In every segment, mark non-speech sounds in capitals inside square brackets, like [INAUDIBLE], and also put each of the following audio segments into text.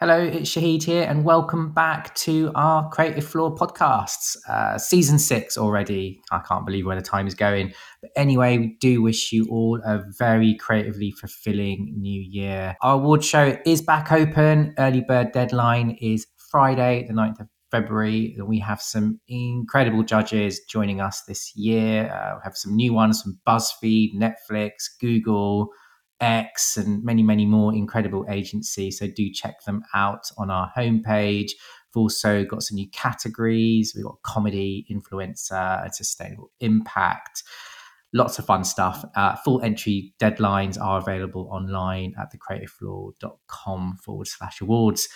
Hello, it's Shahid here, and welcome back to our Creative Floor podcasts. Uh, season six already. I can't believe where the time is going. But anyway, we do wish you all a very creatively fulfilling new year. Our award show is back open. Early bird deadline is Friday, the 9th of February. And We have some incredible judges joining us this year. Uh, we have some new ones from BuzzFeed, Netflix, Google. X and many, many more incredible agencies. So do check them out on our homepage. We've also got some new categories. We've got comedy, influencer, and sustainable impact. Lots of fun stuff. Uh, full entry deadlines are available online at thecreativefloor.com forward slash awards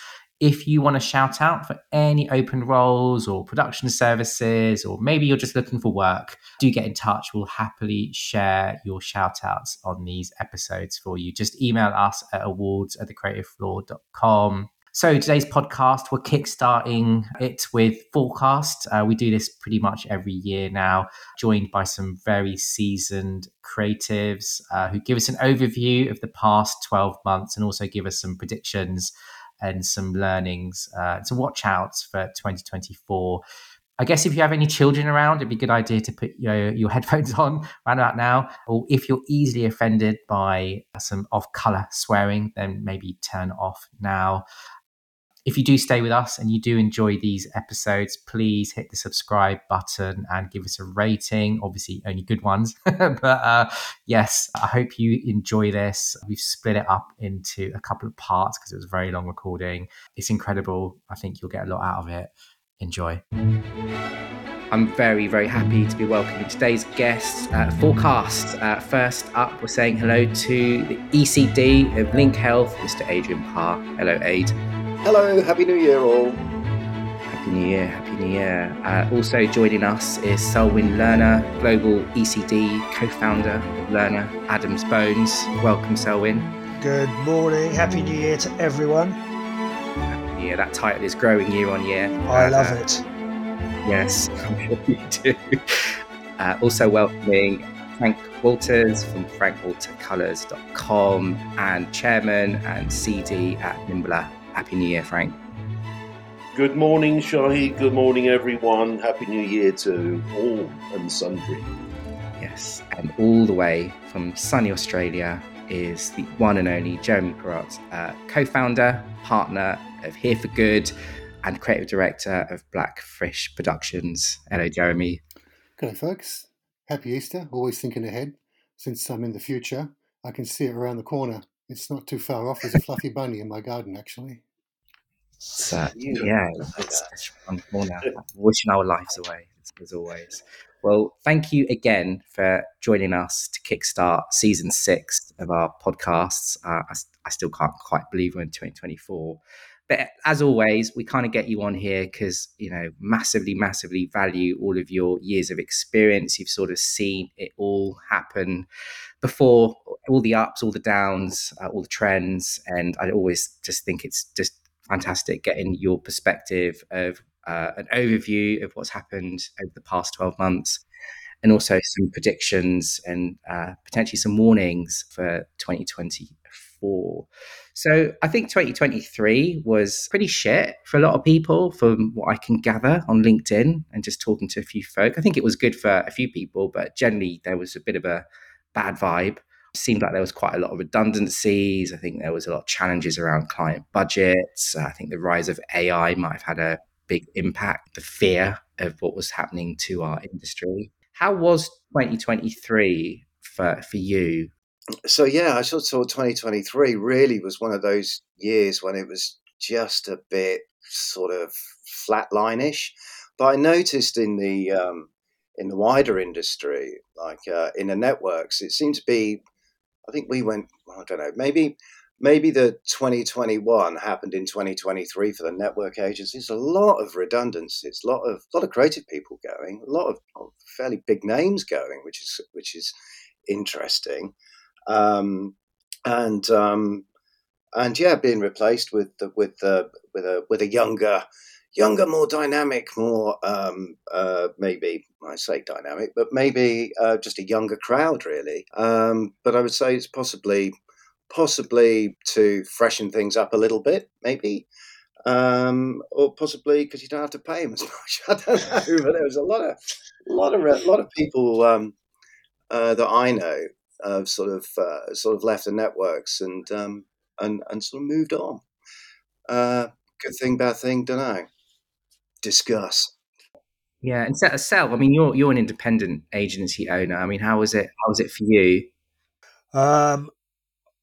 if you want to shout out for any open roles or production services, or maybe you're just looking for work, do get in touch. We'll happily share your shout outs on these episodes for you. Just email us at awards at thecreativefloor.com. So today's podcast, we're kickstarting it with Fourcast. Uh, we do this pretty much every year now, joined by some very seasoned creatives uh, who give us an overview of the past 12 months and also give us some predictions and some learnings uh, to watch out for 2024. I guess if you have any children around, it'd be a good idea to put your, your headphones [LAUGHS] on right about now. Or if you're easily offended by some off color swearing, then maybe turn off now if you do stay with us and you do enjoy these episodes, please hit the subscribe button and give us a rating. Obviously, only good ones. [LAUGHS] but uh, yes, I hope you enjoy this. We've split it up into a couple of parts because it was a very long recording. It's incredible. I think you'll get a lot out of it. Enjoy. I'm very, very happy to be welcoming today's guest, uh, Fourcast. Uh, first up, we're saying hello to the ECD of Link Health, Mr. Adrian Parr. Hello, Aid. Hello, Happy New Year, all. Happy New Year, Happy New Year. Uh, also joining us is Selwyn Learner, Global ECD co founder of Learner Adams Bones. Welcome, Selwyn. Good morning, Happy New Year to everyone. Happy New Year. That title is growing year on year. I uh, love it. Yes, I'm sure you do. Uh, also welcoming Frank Walters from frankwaltercolors.com and chairman and CD at Nimbler Happy New Year, Frank. Good morning, Shahi. Good morning, everyone. Happy New Year to all and sundry. Yes, and all the way from sunny Australia is the one and only Jeremy Perrott, uh, co founder, partner of Here for Good, and creative director of Blackfish Productions. Hello, Jeremy. Hello, folks. Happy Easter. Always thinking ahead. Since I'm in the future, I can see it around the corner. It's not too far off. There's a fluffy bunny in my garden, actually. So, yeah, it's, it's corner. Wishing our lives away, as always. Well, thank you again for joining us to kickstart season six of our podcasts. Uh, I, I, still can't quite believe we're in 2024. But as always, we kind of get you on here because, you know, massively, massively value all of your years of experience. You've sort of seen it all happen before all the ups, all the downs, uh, all the trends, and I always just think it's just fantastic getting your perspective of uh, an overview of what's happened over the past 12 months and also some predictions and uh, potentially some warnings for 2024. So I think 2023 was pretty shit for a lot of people, from what I can gather on LinkedIn and just talking to a few folk. I think it was good for a few people, but generally there was a bit of a bad vibe. It seemed like there was quite a lot of redundancies. I think there was a lot of challenges around client budgets. I think the rise of AI might have had a big impact, the fear of what was happening to our industry. How was 2023 for, for you? So, yeah, I sort of thought 2023 really was one of those years when it was just a bit sort of flatline-ish. But I noticed in the um, in the wider industry, like uh, in the networks, it seemed to be. I think we went. I don't know. Maybe maybe the 2021 happened in 2023 for the network agencies. A lot of redundancies, a lot of a lot of creative people going, a lot of, of fairly big names going, which is which is interesting, um, and um, and yeah, being replaced with the, with the, with a with a younger younger, more dynamic, more um, uh, maybe I say dynamic, but maybe uh, just a younger crowd, really. Um, but I would say it's possibly possibly to freshen things up a little bit, maybe, um, or possibly because you don't have to pay them as [LAUGHS] much. I don't know, but there was a lot of, lot of, lot of people um, uh, that I know have sort of, uh, sort of left the networks and, um, and, and sort of moved on. Uh, good thing, bad thing, don't know. Discuss. Yeah, and set a sell. I mean, you're you're an independent agency owner. I mean, how was it? How was it for you? Um,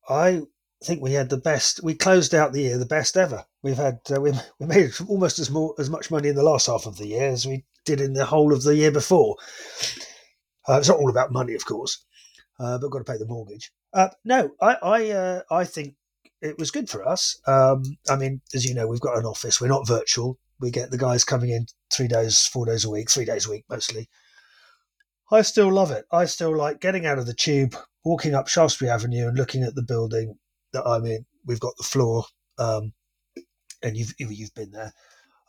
I think we had the best. We closed out the year the best ever. We've had uh, we we made almost as more as much money in the last half of the year as we did in the whole of the year before. Uh, it's not all about money, of course, uh, but got to pay the mortgage. Uh, no, I I uh, I think it was good for us. Um, I mean, as you know, we've got an office. We're not virtual. We get the guys coming in three days, four days a week, three days a week mostly. I still love it. I still like getting out of the tube, walking up Shaftesbury Avenue, and looking at the building that I'm in. We've got the floor, um, and you've you've been there.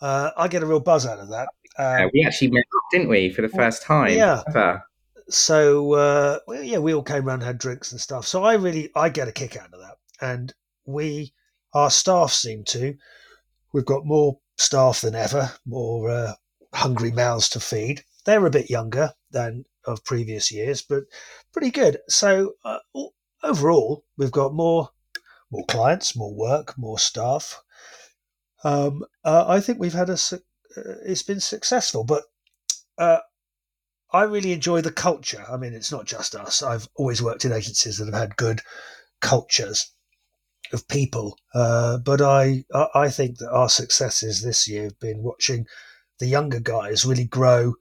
Uh, I get a real buzz out of that. Um, we actually met up, didn't we, for the first time? Yeah. Ever. So uh, well, yeah, we all came around, had drinks and stuff. So I really I get a kick out of that, and we our staff seem to. We've got more staff than ever, more uh, hungry mouths to feed. They're a bit younger than of previous years, but pretty good. So uh, overall, we've got more more clients, more work, more staff. Um, uh, I think we've had a uh, it's been successful, but uh, I really enjoy the culture. I mean, it's not just us. I've always worked in agencies that have had good cultures of people. Uh, but I I think that our successes this year have been watching the younger guys really grow,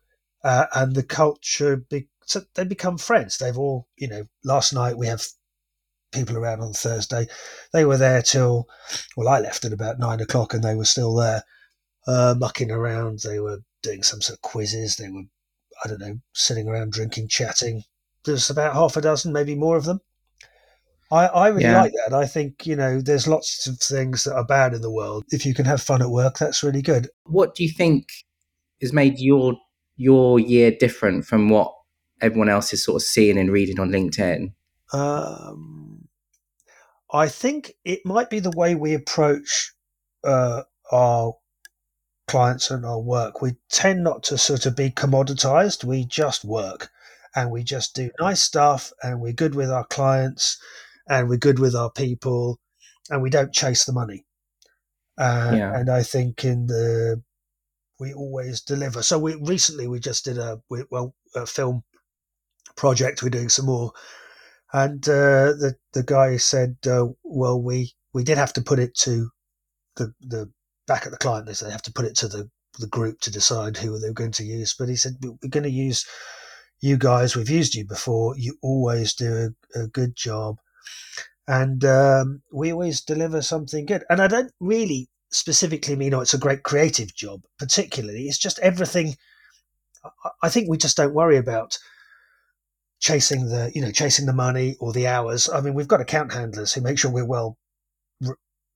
uh, and the culture be, so they become friends. They've all you know. Last night we have people around on Thursday. They were there till well, I left at about nine o'clock, and they were still there, uh, mucking around. They were doing some sort of quizzes. They were I don't know, sitting around drinking, chatting. There's about half a dozen, maybe more of them. I, I really yeah. like that. I think, you know, there's lots of things that are bad in the world. If you can have fun at work, that's really good. What do you think has made your your year different from what everyone else is sort of seeing and reading on LinkedIn? Um, I think it might be the way we approach uh, our clients and our work. We tend not to sort of be commoditized. We just work and we just do nice stuff and we're good with our clients and we're good with our people and we don't chase the money. Uh, yeah. And I think in the we always deliver. So we recently we just did a well a film project. We're doing some more, and uh, the the guy said, uh, "Well, we we did have to put it to the the back at the client. They they have to put it to the the group to decide who they were going to use. But he said we're going to use you guys. We've used you before. You always do a, a good job and um, we always deliver something good. And I don't really specifically mean, oh, it's a great creative job, particularly. It's just everything. I think we just don't worry about chasing the, you know, chasing the money or the hours. I mean, we've got account handlers who make sure we're well,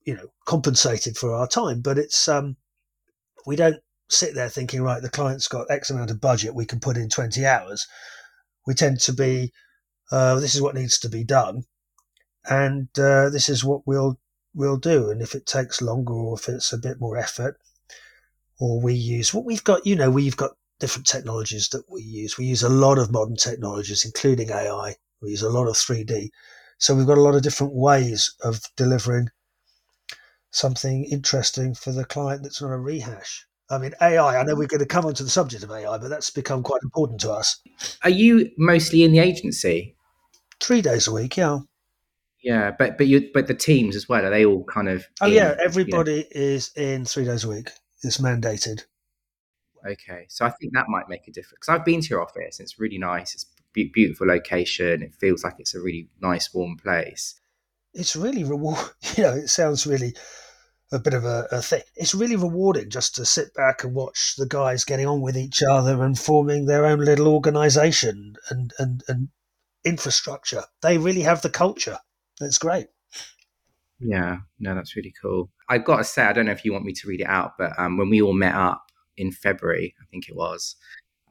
you know, compensated for our time, but it's, um, we don't sit there thinking, right, the client's got X amount of budget, we can put in 20 hours. We tend to be, uh, this is what needs to be done and uh, this is what we'll we'll do. And if it takes longer, or if it's a bit more effort, or we use what we've got, you know, we've got different technologies that we use. We use a lot of modern technologies, including AI. We use a lot of 3D. So we've got a lot of different ways of delivering something interesting for the client that's not a rehash. I mean, AI, I know we're going to come onto the subject of AI, but that's become quite important to us. Are you mostly in the agency? Three days a week, yeah. Yeah, but but you but the teams as well are they all kind of? Oh in, yeah, everybody you know? is in three days a week. It's mandated. Okay, so I think that might make a difference. Because I've been to your office; it's really nice. It's a beautiful location. It feels like it's a really nice, warm place. It's really reward. [LAUGHS] You know, it sounds really a bit of a, a thing. It's really rewarding just to sit back and watch the guys getting on with each other and forming their own little organisation and and and infrastructure. They really have the culture. It's great. Yeah, no, that's really cool. I've got to say, I don't know if you want me to read it out, but um, when we all met up in February, I think it was,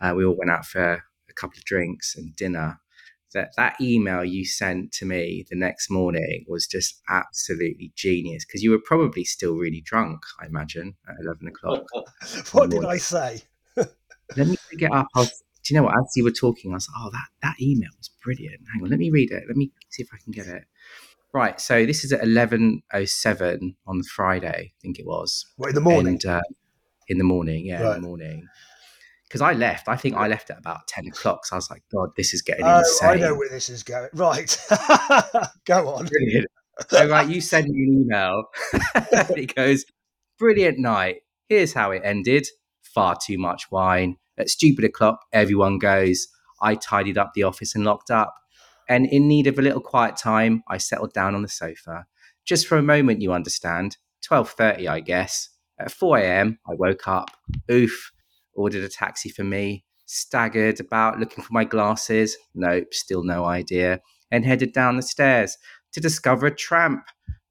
uh, we all went out for a couple of drinks and dinner. That that email you sent to me the next morning was just absolutely genius because you were probably still really drunk, I imagine, at 11 o'clock. [LAUGHS] what did I say? [LAUGHS] let me get up. I was, do you know what? As you were talking, I was like, oh, that, that email was brilliant. Hang on, let me read it. Let me see if I can get it. Right. So this is at 11.07 on the Friday, I think it was. What, in the morning? And, uh, in the morning, yeah, Right. in the morning. Because I left. I think I left at about 10 o'clock. So I was like, God, this is getting Oh, insane. I know where this is going. Right. [LAUGHS] Go on. Brilliant. So, right, you send me an email. [LAUGHS] it goes, Brilliant night. Here's how it ended. Far too much wine. At stupid o'clock, everyone goes. I tidied up the office and locked up. And in need of a little quiet time, I settled down on the sofa. Just for a moment, you understand. 12.30, I guess. At 4 a.m., I woke up. Oof. Ordered a taxi for me. Staggered about looking for my glasses. Nope, still no idea. And headed down the stairs to discover a tramp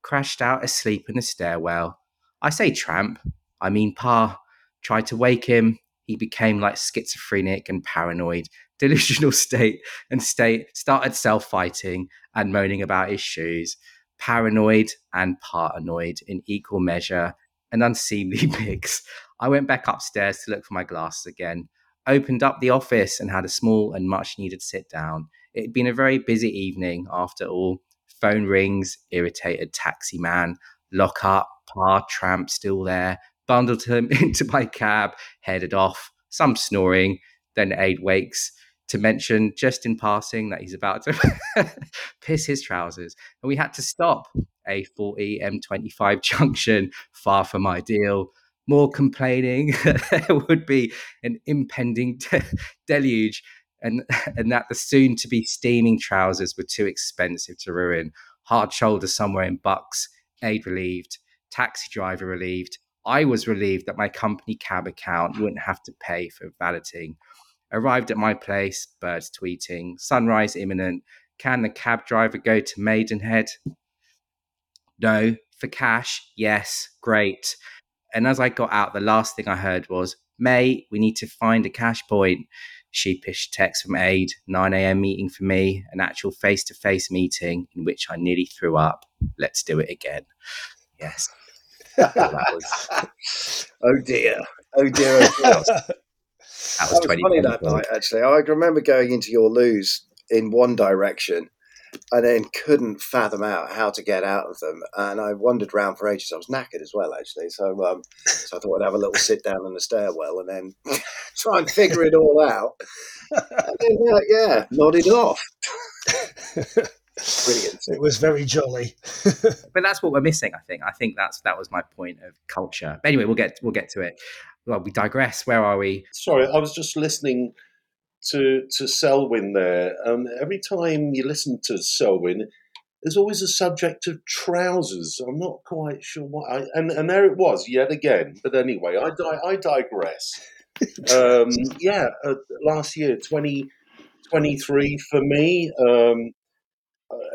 crashed out asleep in the stairwell. I say tramp, I mean Parr. Tried to wake him. He became like schizophrenic and paranoid, [LAUGHS] delusional state, and state started self fighting and moaning about his shoes. Paranoid and paranoid in equal measure, an unseemly [LAUGHS] mix. I went back upstairs to look for my glasses again, opened up the office and had a small and much needed sit down. It had been a very busy evening after all. Phone rings, irritated taxi man, lock up, Parr tramp still there, bundled him [LAUGHS] into my cab, headed off, some snoring, then Aid wakes to mention just in passing that he's about to [LAUGHS] piss his trousers. And we had to stop A40 M25 [LAUGHS] junction, far from ideal. More complaining there [LAUGHS] would be an impending [LAUGHS] de- deluge and, and that the soon to be steaming trousers were too expensive to ruin. Hard shoulder somewhere in Bucks, aid relieved, taxi driver relieved. I was relieved that my company cab account wouldn't have to pay for valeting. Arrived at my place, birds tweeting, sunrise imminent. Can the cab driver go to Maidenhead? No. For cash? Yes. Great. And as I got out, the last thing I heard was, May, we need to find a cash point. Sheepish text from Aid, 9 a.m. meeting for me, an actual face to face meeting in which I nearly threw up. Let's do it again. Yes. that was, [LAUGHS] oh dear. Oh dear. Oh dear. that was That was funny that night, actually. I remember going into your loos in one direction and then couldn't fathom out how to get out of them. And I wandered around for ages. I was knackered as well, actually. So, um, [LAUGHS] so I thought I'd have a little sit down in the stairwell and then [LAUGHS] try and figure it all out. And then, uh, yeah, nodded off. Brilliant. [LAUGHS] It was very jolly. but that's what we're missing. I think. I think that's that was my point of culture. But anyway, we'll get we'll get to it. Well, we digress. Where are we? Sorry, I was just listening to to Selwyn there. Um, every time you listen to Selwyn, there's always a subject of trousers. I'm not quite sure what. I, and and there it was yet again. But anyway, I di- I digress. [LAUGHS] Um, yeah, uh, last year, 2023 for me. Um,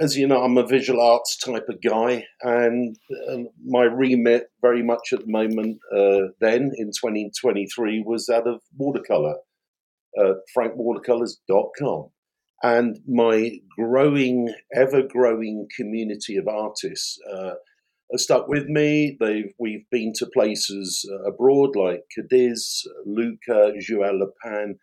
as you know, I'm a visual arts type of guy, and um, my remit very much at the moment uh, then in 2023 was that of watercolor, uh, frankwatercolors.com. And my growing, ever growing community of artists uh, have stuck with me. They've, we've been to places uh, abroad like Cadiz, Lucca, Joël Lepin.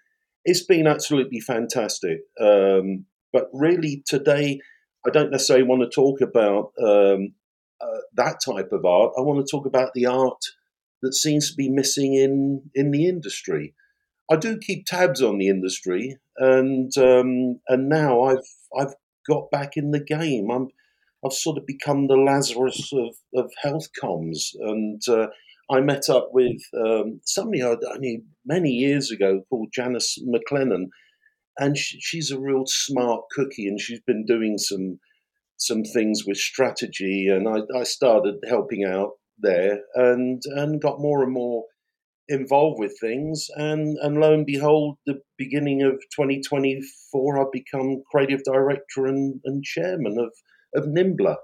It's been absolutely fantastic. Um, but really, today, I don't necessarily want to talk about um, uh, that type of art. I want to talk about the art that seems to be missing in in the industry. I do keep tabs on the industry, and um, and now I've I've got back in the game. I'm I've sort of become the Lazarus of, of health comms, and uh, I met up with um, somebody I knew many years ago called Janice McLennan, and she, she's a real smart cookie, and she's been doing some some things with strategy, and I, I started helping out there, and and got more and more involved with things, and and lo and behold, the beginning of 2024, I've become creative director and, and chairman of of Nimbler,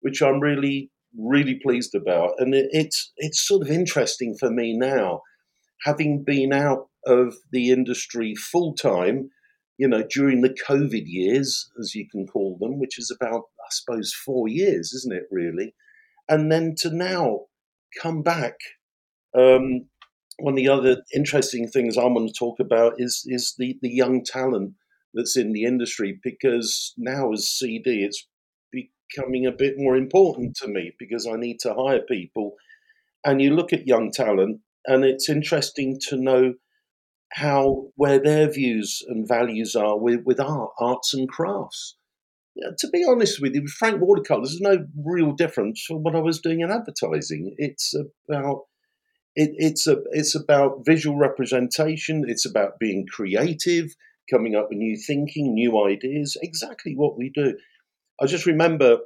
which I'm really really pleased about, and it, it's it's sort of interesting for me now, having been out of the industry full time you know, during the COVID years, as you can call them, which is about, I suppose, four years, isn't it, really? And then to now come back. Um, one of the other interesting things I want to talk about is is the, the young talent that's in the industry because now as CD it's becoming a bit more important to me because I need to hire people. And you look at young talent and it's interesting to know how where their views and values are with, with art, arts and crafts. Yeah, to be honest with you, Frank Watercolors, there's no real difference from what I was doing in advertising. It's about it, it's a it's about visual representation. It's about being creative, coming up with new thinking, new ideas. Exactly what we do. I just remember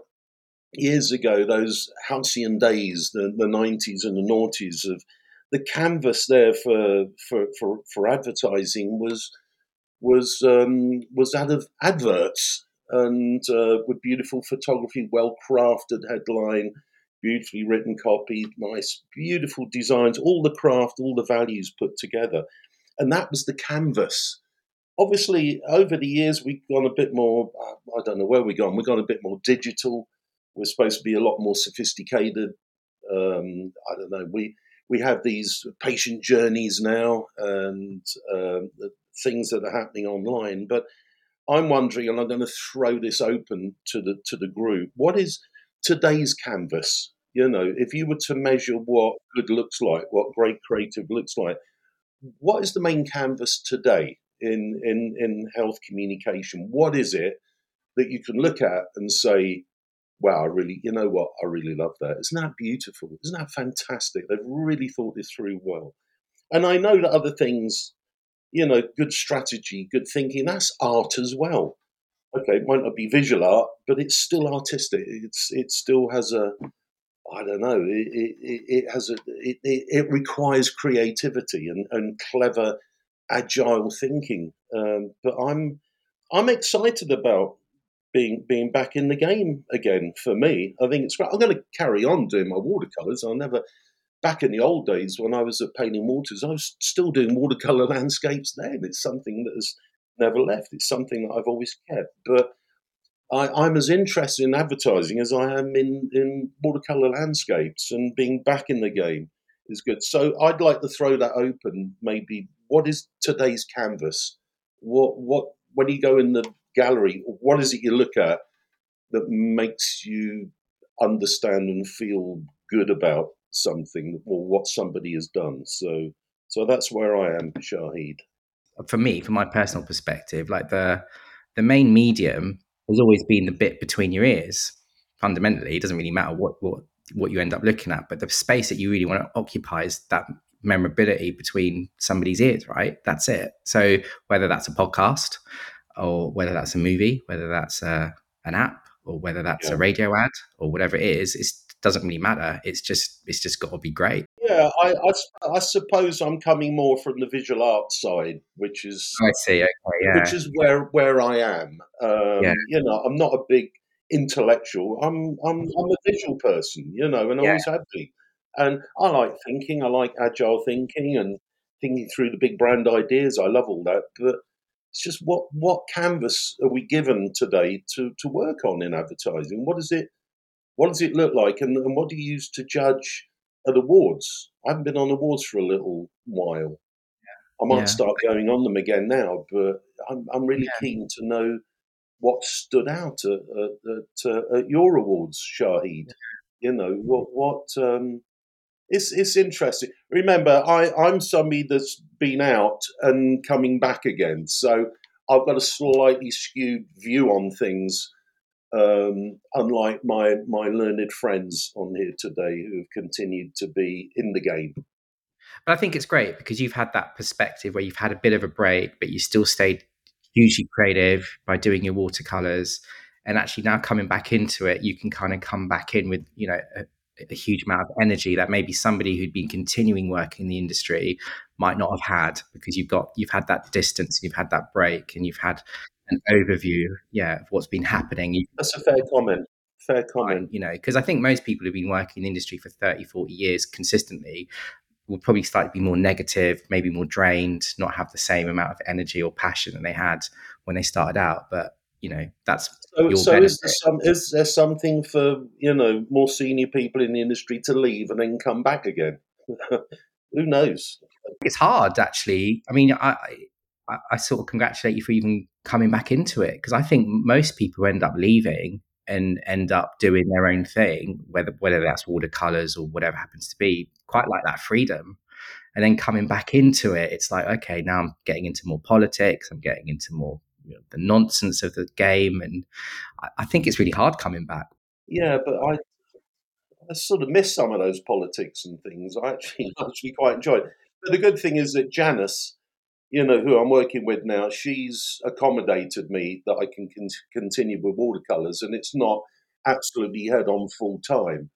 years ago those halcyon days, the the nineties and the noughties of the canvas there for for for, for advertising was was um, was out of adverts and uh, with beautiful photography, well crafted headline, beautifully written copy, nice, beautiful designs, all the craft, all the values put together. And that was the canvas. Obviously, over the years, we've gone a bit more, uh, I don't know where we've gone, we've gone a bit more digital. We're supposed to be a lot more sophisticated. Um, I don't know. We, we have these patient journeys now and um, things that are happening online. But I'm wondering, and I'm going to throw this open to the to the group. What is today's canvas? You know, if you were to measure what good looks like, what great creative looks like, what is the main canvas today in in in health communication? What is it that you can look at and say, "Wow, I really, you know what? I really love that. Isn't that beautiful? Isn't that fantastic? They've really thought this through well." And I know that other things you know, good strategy, good thinking. That's art as well. Okay, it might not be visual art, but it's still artistic. It's it still has a, I don't know, it it, it has a it, it, requires creativity and, and clever, agile thinking. Um, but I'm I'm excited about being being back in the game again. For me, I think it's great. I'm going to carry on doing my watercolors. I'll never back in the old days when I was at Paling Walters, I was still doing watercolor [LAUGHS] landscapes then. It's something that has never left. It's something that I've always kept. But I, am as interested in advertising as I am in, in watercolor landscapes and being back in the game is good. So I'd like to throw that open. Maybe what is today's canvas? What what when you go in the gallery, what is it you look at that makes you understand and feel good about something or what somebody has done. So so that's where I am, Shahid. For me, from my personal perspective, like the the main medium has always been the bit between your ears. Fundamentally, it doesn't really matter what what what you end up looking at, but the space that you really want to occupy is that memorability between somebody's ears, right? That's it. So whether that's a podcast or whether that's a movie, whether that's a, uh, an app or whether that's yeah. a radio ad or whatever it is, it's doesn't really matter. It's just it's just got to be great. Yeah, I, I, I, suppose I'm coming more from the visual art side, which is I see, okay, yeah. which is where where I am. Um, yeah. You know, I'm not a big intellectual. I'm I'm I'm a visual person, you know, and I yeah. always have been. And I like thinking. I like agile thinking and thinking through the big brand ideas. I love all that, but it's just what what canvas are we given today to to work on in advertising? What is it? What does it look like, and, and what do you use to judge at awards? I haven't been on awards for a little while. I might yeah. start going on them again now, but I'm, I'm really yeah. keen to know what stood out at, at, at, at your awards, Shahid. You know what? What? Um, it's it's interesting. Remember, I I'm somebody that's been out and coming back again, so I've got a slightly skewed view on things um, unlike my my learned friends on here today who have continued to be in the game. But I think it's great because you've had that perspective where you've had a bit of a break, but you still stayed hugely creative by doing your watercolors. And actually, now coming back into it, you can kind of come back in with you know a, a huge amount of energy that maybe somebody who'd been continuing work in the industry might not have had because you've got you've had that distance, you've had that break, and you've had an overview, yeah, of what's been happening. That's a fair comment. Fair comment. You know, because I think most people who have been working in the industry for 30, 40 years consistently. will probably slightly be more negative, maybe more drained, not have the same amount of energy or passion that they had when they started out. But you know, that's So, your so is there some is there something for you know more senior people in the industry to leave and then come back again? [LAUGHS] Who knows? it's hard actually. I mean, I, I, I sort of congratulate you for even coming back into it because I think most people end up leaving and end up doing their own thing, whether whether that's watercolors or whatever happens to be, quite like that freedom. And then coming back into it, it's like, okay, now I'm getting into more politics. I'm getting into more you know, the nonsense of the game, and I, I think it's really hard coming back. Yeah, but I I sort of miss some of those politics and things. I actually [LAUGHS] actually quite enjoy it. But the good thing is that Janice, you know, who I'm working with now, she's accommodated me that I can con- continue with watercolors, and it's not absolutely head on full time.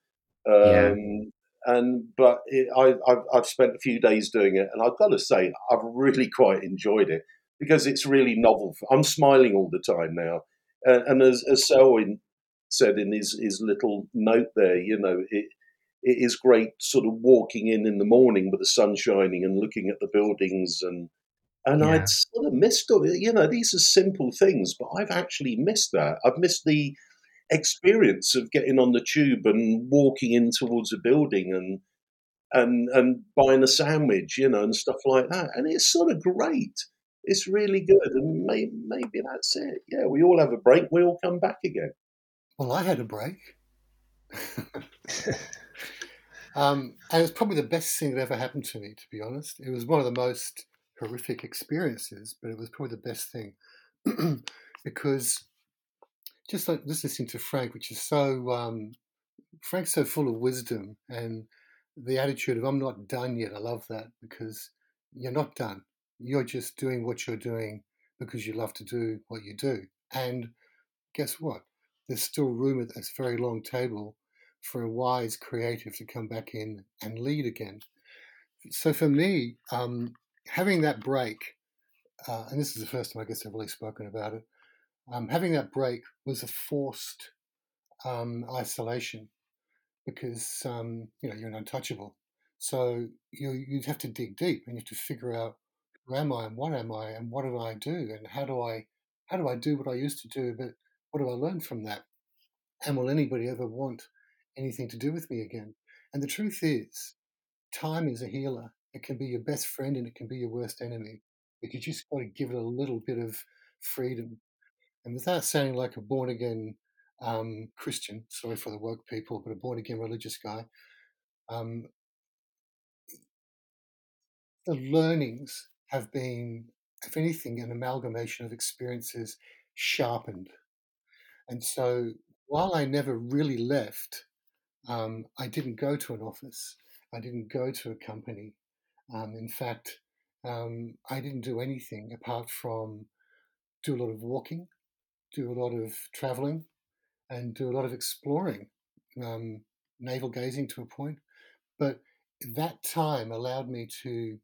Yeah. Um, and but it, I, I've, I've spent a few days doing it, and I've got to say I've really [LAUGHS] quite enjoyed it because it's really novel. I'm smiling all the time now, uh, and as, as Selwyn said in his, his little note there, you know, it it is great sort of walking in in the morning with the sun shining and looking at the buildings and and Yeah. I'd sort of missed it. You know, these are simple things, but I've actually missed that. I've missed the experience of getting on the tube and walking in towards a building and and and buying a sandwich, you know, and stuff like that. And it's sort of great. It's really good, and may, maybe that's it. Yeah, we all have a break. We all come back again. Well, I had a break. [LAUGHS] um, and it was probably the best thing that ever happened to me, to be honest. It was one of the most horrific experiences, but it was probably the best thing [CLEARS THROAT] because just like listening to Frank, which is so um, Frank's so full of wisdom and the attitude of "I'm not done yet." I love that because you're not done. You're just doing what you're doing because you love to do what you do. And guess what? There's still room at this very long table for a wise creative to come back in and lead again. So for me, um, having that break, uh, and this is the first time I guess I've really spoken about it, um, having that break was a forced um, isolation because um, you know you're an untouchable. So you you have to dig deep and you have to figure out who am I and what am I and what do I do and how do I how do I do what I used to do, but what do I learn from that? And will anybody ever want anything to do with me again? And the truth is, time is a healer. It can be your best friend and it can be your worst enemy. But you just got to give it a little bit of freedom. And without sounding like a born again um, Christian, sorry for the woke people, but a born again religious guy, um, the learnings have been, if anything, an amalgamation of experiences sharpened. And so while I never really left, um, I didn't go to an office. I didn't go to a company. Um, in fact, um, I didn't do anything apart from do a lot of walking, do a lot of traveling, and do a lot of exploring, um, navel gazing to a point. But that time allowed me to,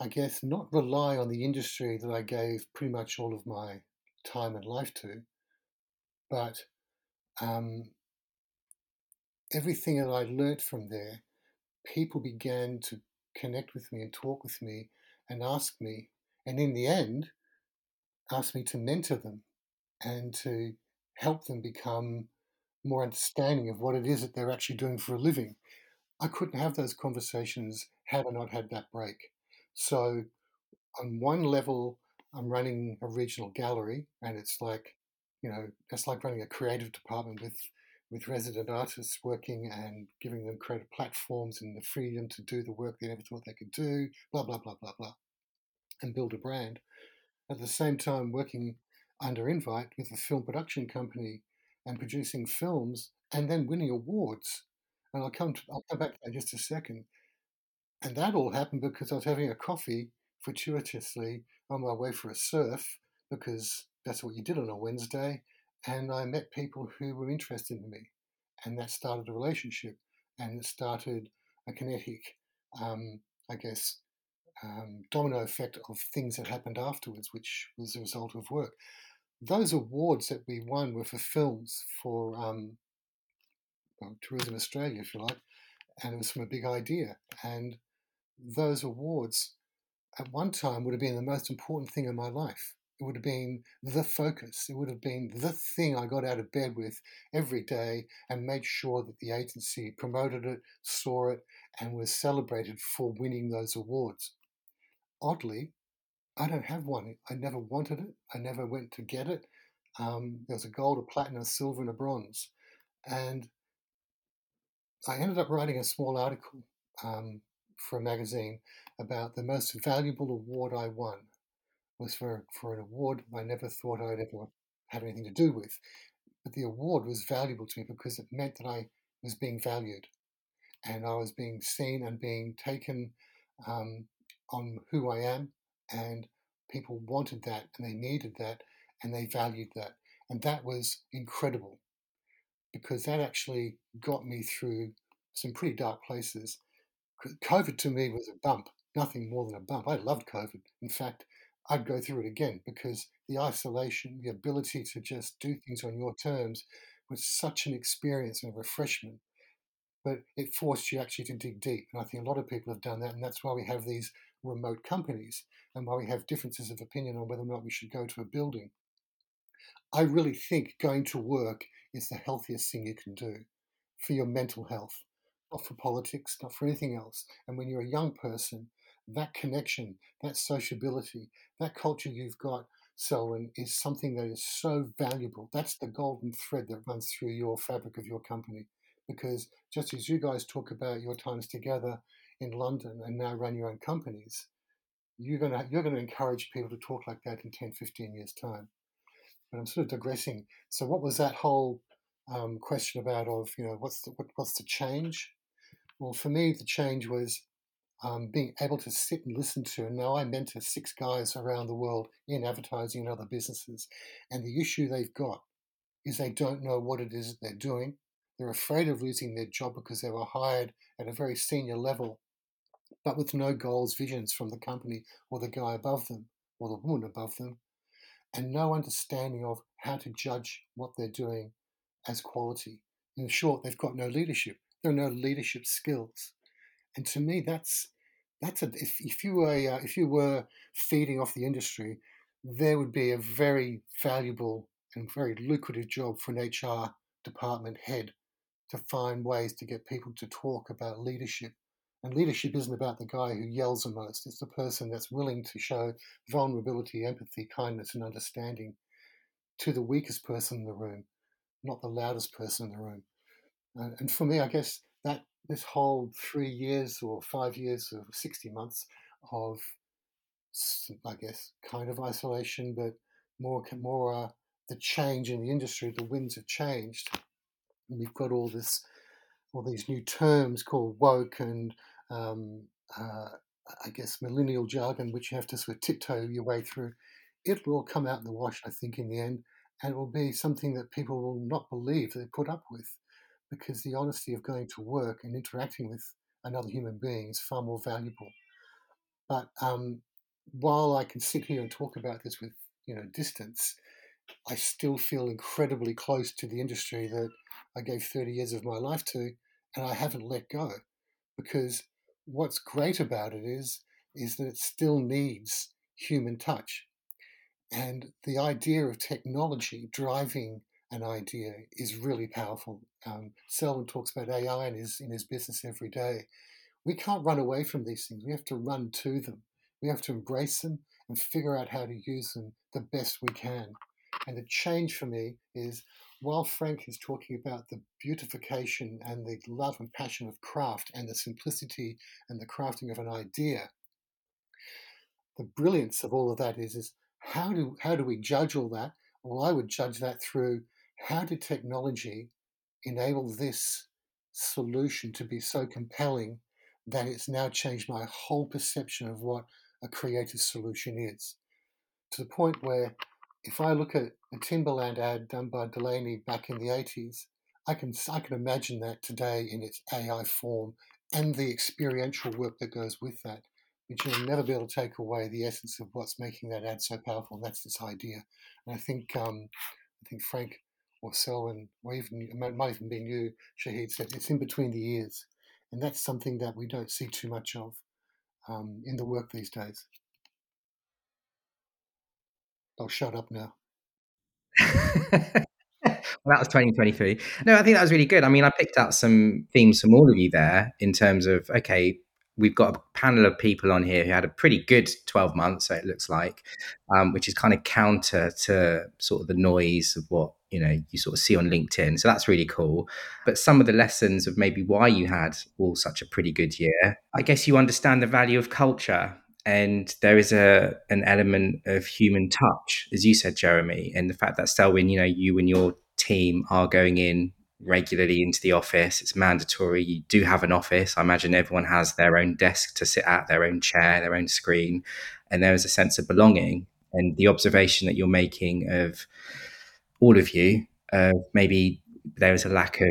I guess, not rely on the industry that I gave pretty much all of my time and life to, but um, everything that I learnt from there, people began to connect with me and talk with me and ask me, and in the end, ask me to mentor them and to help them become more understanding of what it is that they're actually doing for a living. I couldn't have those conversations had I not had that break. So, on one level, I'm running a regional gallery, and it's like, you know, it's like running a creative department with with resident artists working and giving them creative platforms and the freedom to do the work they never thought they could do, blah blah blah blah blah, and build a brand. At the same time, working under invite with a film production company and producing films and then winning awards. And I'll come to, I'll come back in just a second. And that all happened because I was having a coffee fortuitously on my way for a surf because that's what you did on a Wednesday. And I met people who were interested in me. And that started a relationship. And it started a kinetic, um, I guess, um, domino effect of things that happened afterwards, which was a result of work. Those awards that we won were for films for um, well, Tourism Australia, if you like. and it was from a big idea. And those awards at one time would have been the most important thing in my life. It would have been the focus. It would have been the thing I got out of bed with every day and made sure that the agency promoted it, saw it, and was celebrated for winning those awards. Oddly, I don't have one. I never wanted it. I never went to get it. Um, there was a gold, a platinum, a silver, and a bronze. And I ended up writing a small article um, for a magazine about the most valuable award I won was for, for an award I never thought I'd ever have anything to do with. But the award was valuable to me because it meant that I was being valued and I was being seen and being taken um, on who I am. And people wanted that and they needed that and they valued that. And that was incredible because that actually got me through some pretty dark places. COVID to me was a bump, nothing more than a bump. I loved COVID. In fact, I'd go through it again because the isolation, the ability to just do things on your terms was such an experience and a refreshment. But it forced you actually to dig deep. And I think a lot of people have done that. And that's why we have these remote companies and why we have differences of opinion on whether or not we should go to a building. I really think going to work is the healthiest thing you can do for your mental health, not for politics, not for anything else. And when you're a young person, that connection, that sociability, that culture you've got, Selwyn, is something that is so valuable. That's the golden thread that runs through your fabric of your company. Because just as you guys talk about your times together in London and now run your own companies, you're going to you're going to encourage people to talk like that in 10, 15 years' time. But I'm sort of digressing. So, what was that whole um, question about? Of you know, what's the what, what's the change? Well, for me, the change was um, being able to sit and listen to. And now I mentor six guys around the world in advertising and other businesses, and the issue they've got is they don't know what it is that they're doing. They're afraid of losing their job because they were hired at a very senior level, but with no goals, visions from the company or the guy above them or the woman above them, and no understanding of how to judge what they're doing as quality. In short, they've got no leadership. There are no leadership skills. And to me, that's that's a if, if you were uh, if you were feeding off the industry, there would be a very valuable and very lucrative job for an HR department head to find ways to get people to talk about leadership. And leadership isn't about the guy who yells the most. It's the person that's willing to show vulnerability, empathy, kindness, and understanding to the weakest person in the room, not the loudest person in the room. And, for me, I guess this whole three years or five years or 60 months of, I guess, kind of isolation, but more, more uh, the change in the industry, the winds have changed. And we've got all this, all these new terms called woke and, um, uh, I guess, millennial jargon, which you have to sort of tiptoe your way through. It will come out in the wash, I think, in the end, and it will be something that people will not believe they put up with because the honesty of going to work and interacting with another human being is far more valuable. But um, while I can sit here and talk about this with you know distance, I still feel incredibly close to the industry that I gave 30 years of my life to, and I haven't let go because what's great about it is is that it still needs human touch. And the idea of technology driving an idea is really powerful. Um, Selwyn talks about AI in his in his business every day. We can't run away from these things. We have to run to them. We have to embrace them and figure out how to use them the best we can. And the change for me is while Frank is talking about the beautification and the love and passion of craft and the simplicity and the crafting of an idea, the brilliance of all of that is, is how do how do we judge all that? Well, I would judge that through how did technology enable this solution to be so compelling that it's now changed my whole perception of what a creative solution is? To the point where if I look at a Timberland ad done by Delaney back in the 80s, I can, I can imagine that today in its AI form and the experiential work that goes with that. But you'll never be able to take away the essence of what's making that ad so powerful. And that's this idea. And I think um, I think Frank or Selwyn, or even it might even be you, Shahid said it's in between the ears, And that's something that we don't see too much of um, in the work these days. I'll shut up now. [LAUGHS] well, that was 2023. No, I think that was really good. I mean, I picked out some themes from all of you there in terms of, okay, we've got a panel of people on here who had a pretty good 12 months, so it looks like, um, which is kind of counter to sort of the noise of what, you know, you sort of see on LinkedIn. So that's really cool. But some of the lessons of maybe why you had all such a pretty good year, I guess you understand the value of culture and there is a an element of human touch, as you said, Jeremy, and the fact that Selwyn, you know, you and your team are going in regularly into the office. It's mandatory. You do have an office. I imagine everyone has their own desk to sit at, their own chair, their own screen, and there is a sense of belonging. And the observation that you're making of all of you, uh, maybe there is a lack of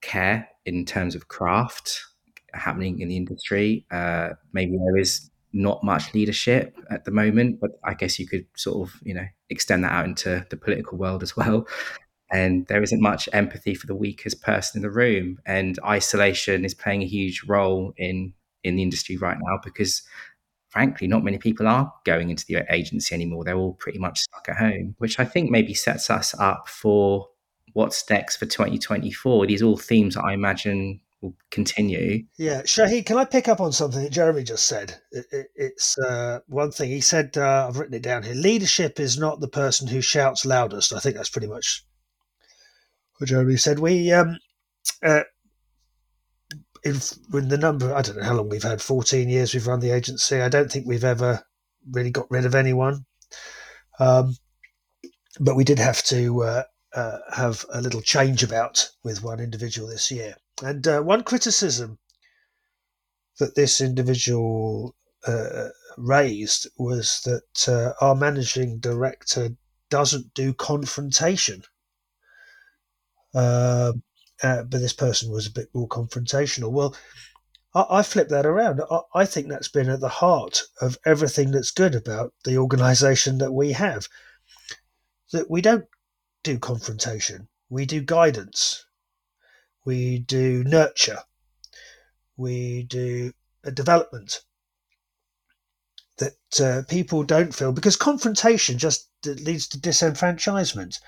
care in terms of craft happening in the industry. Uh, maybe there is not much leadership at the moment, but I guess you could sort of, you know, extend that out into the political world as well. And there isn't much empathy for the weakest person in the room. And isolation is playing a huge role in in the industry right now because frankly, not many people are going into the agency anymore. They're all pretty much stuck at home, which I think maybe sets us up for what's next for 2024. These are all themes that I imagine will continue. Yeah, Shahid, can I pick up on something that Jeremy just said? It, it, it's uh, one thing he said. Uh, I've written it down here. Leadership is not the person who shouts loudest. I think that's pretty much what Jeremy said. We um, uh, in, in the number. I don't know how long we've had. Fourteen years we've run the agency. I don't think we've ever really got rid of anyone. Um, but we did have to uh, uh, have a little change about with one individual this year. And uh, one criticism that this individual uh, raised was that uh, our managing director doesn't do confrontation. Um, uh, but this person was a bit more confrontational. Well, I, I flip that around. I, I think that's been at the heart of everything that's good about the organisation that we have. That we don't do confrontation, we do guidance we do nurture, we do a development that uh, people don't feel because confrontation just leads to disenfranchisement.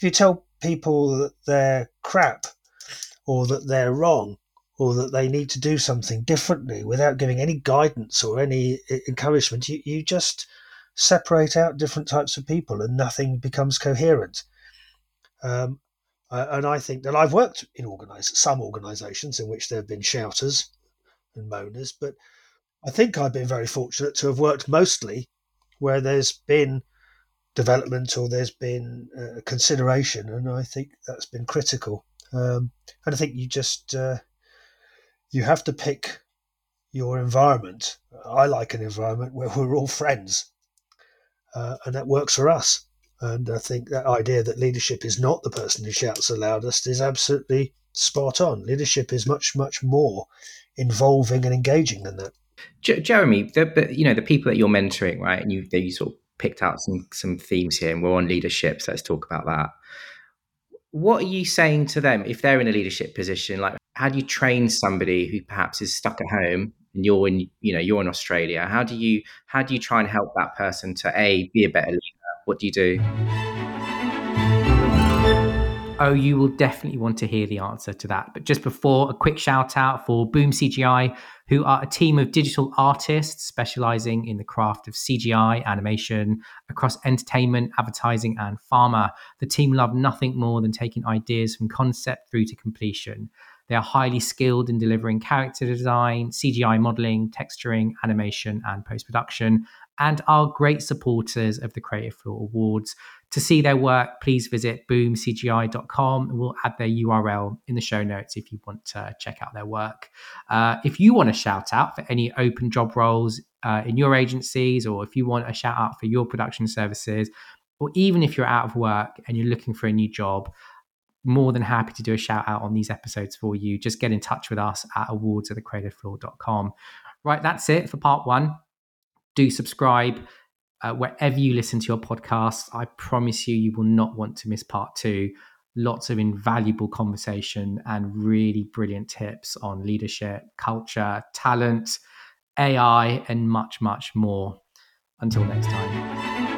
If you tell people that they're crap or that they're wrong or that they need to do something differently without giving any guidance or any encouragement, you, you just separate out different types of people and nothing becomes coherent. Um, and I think that I've worked in organize, some organisations in which there have been shouters and moaners, but I think I've been very fortunate to have worked mostly where there's been development or there's been uh, consideration, and I think that's been critical. Um, and I think you just uh, you have to pick your environment. I like an environment where we're all friends, uh, and that works for us. And I think that idea that leadership is not the person who shouts the loudest is absolutely spot on. Leadership is much, much more involving and engaging than that. Jeremy, the, the, you know the people that you're mentoring, right? And you you sort of picked out some some themes here, and we're on leadership, so let's talk about that. What are you saying to them if they're in a leadership position? Like, how do you train somebody who perhaps is stuck at home and you're in, you know, you're in Australia? How do you how do you try and help that person to a be a better leader? What do you do? Oh, you will definitely want to hear the answer to that. But just before, a quick shout out for Boom CGI, who are a team of digital artists specializing in the craft of CGI animation across entertainment, advertising, and pharma. The team love nothing more than taking ideas from concept through to completion. They are highly skilled in delivering character design, CGI modeling, texturing, animation, and post production, and are great supporters of the Creative Floor Awards. To see their work, please visit boomcgi.com. We'll add their URL in the show notes if you want to check out their work. Uh, if you want to shout out for any open job roles uh, in your agencies, or if you want a shout out for your production services, or even if you're out of work and you're looking for a new job, more than happy to do a shout out on these episodes for you. Just get in touch with us at awards at thecreativefloor.com. Right, that's it for part one do subscribe uh, wherever you listen to your podcasts. I promise you, you will not want to miss part two. lots of invaluable conversation and really brilliant tips on leadership, culture, talent, AI, and much, much more. Until next time.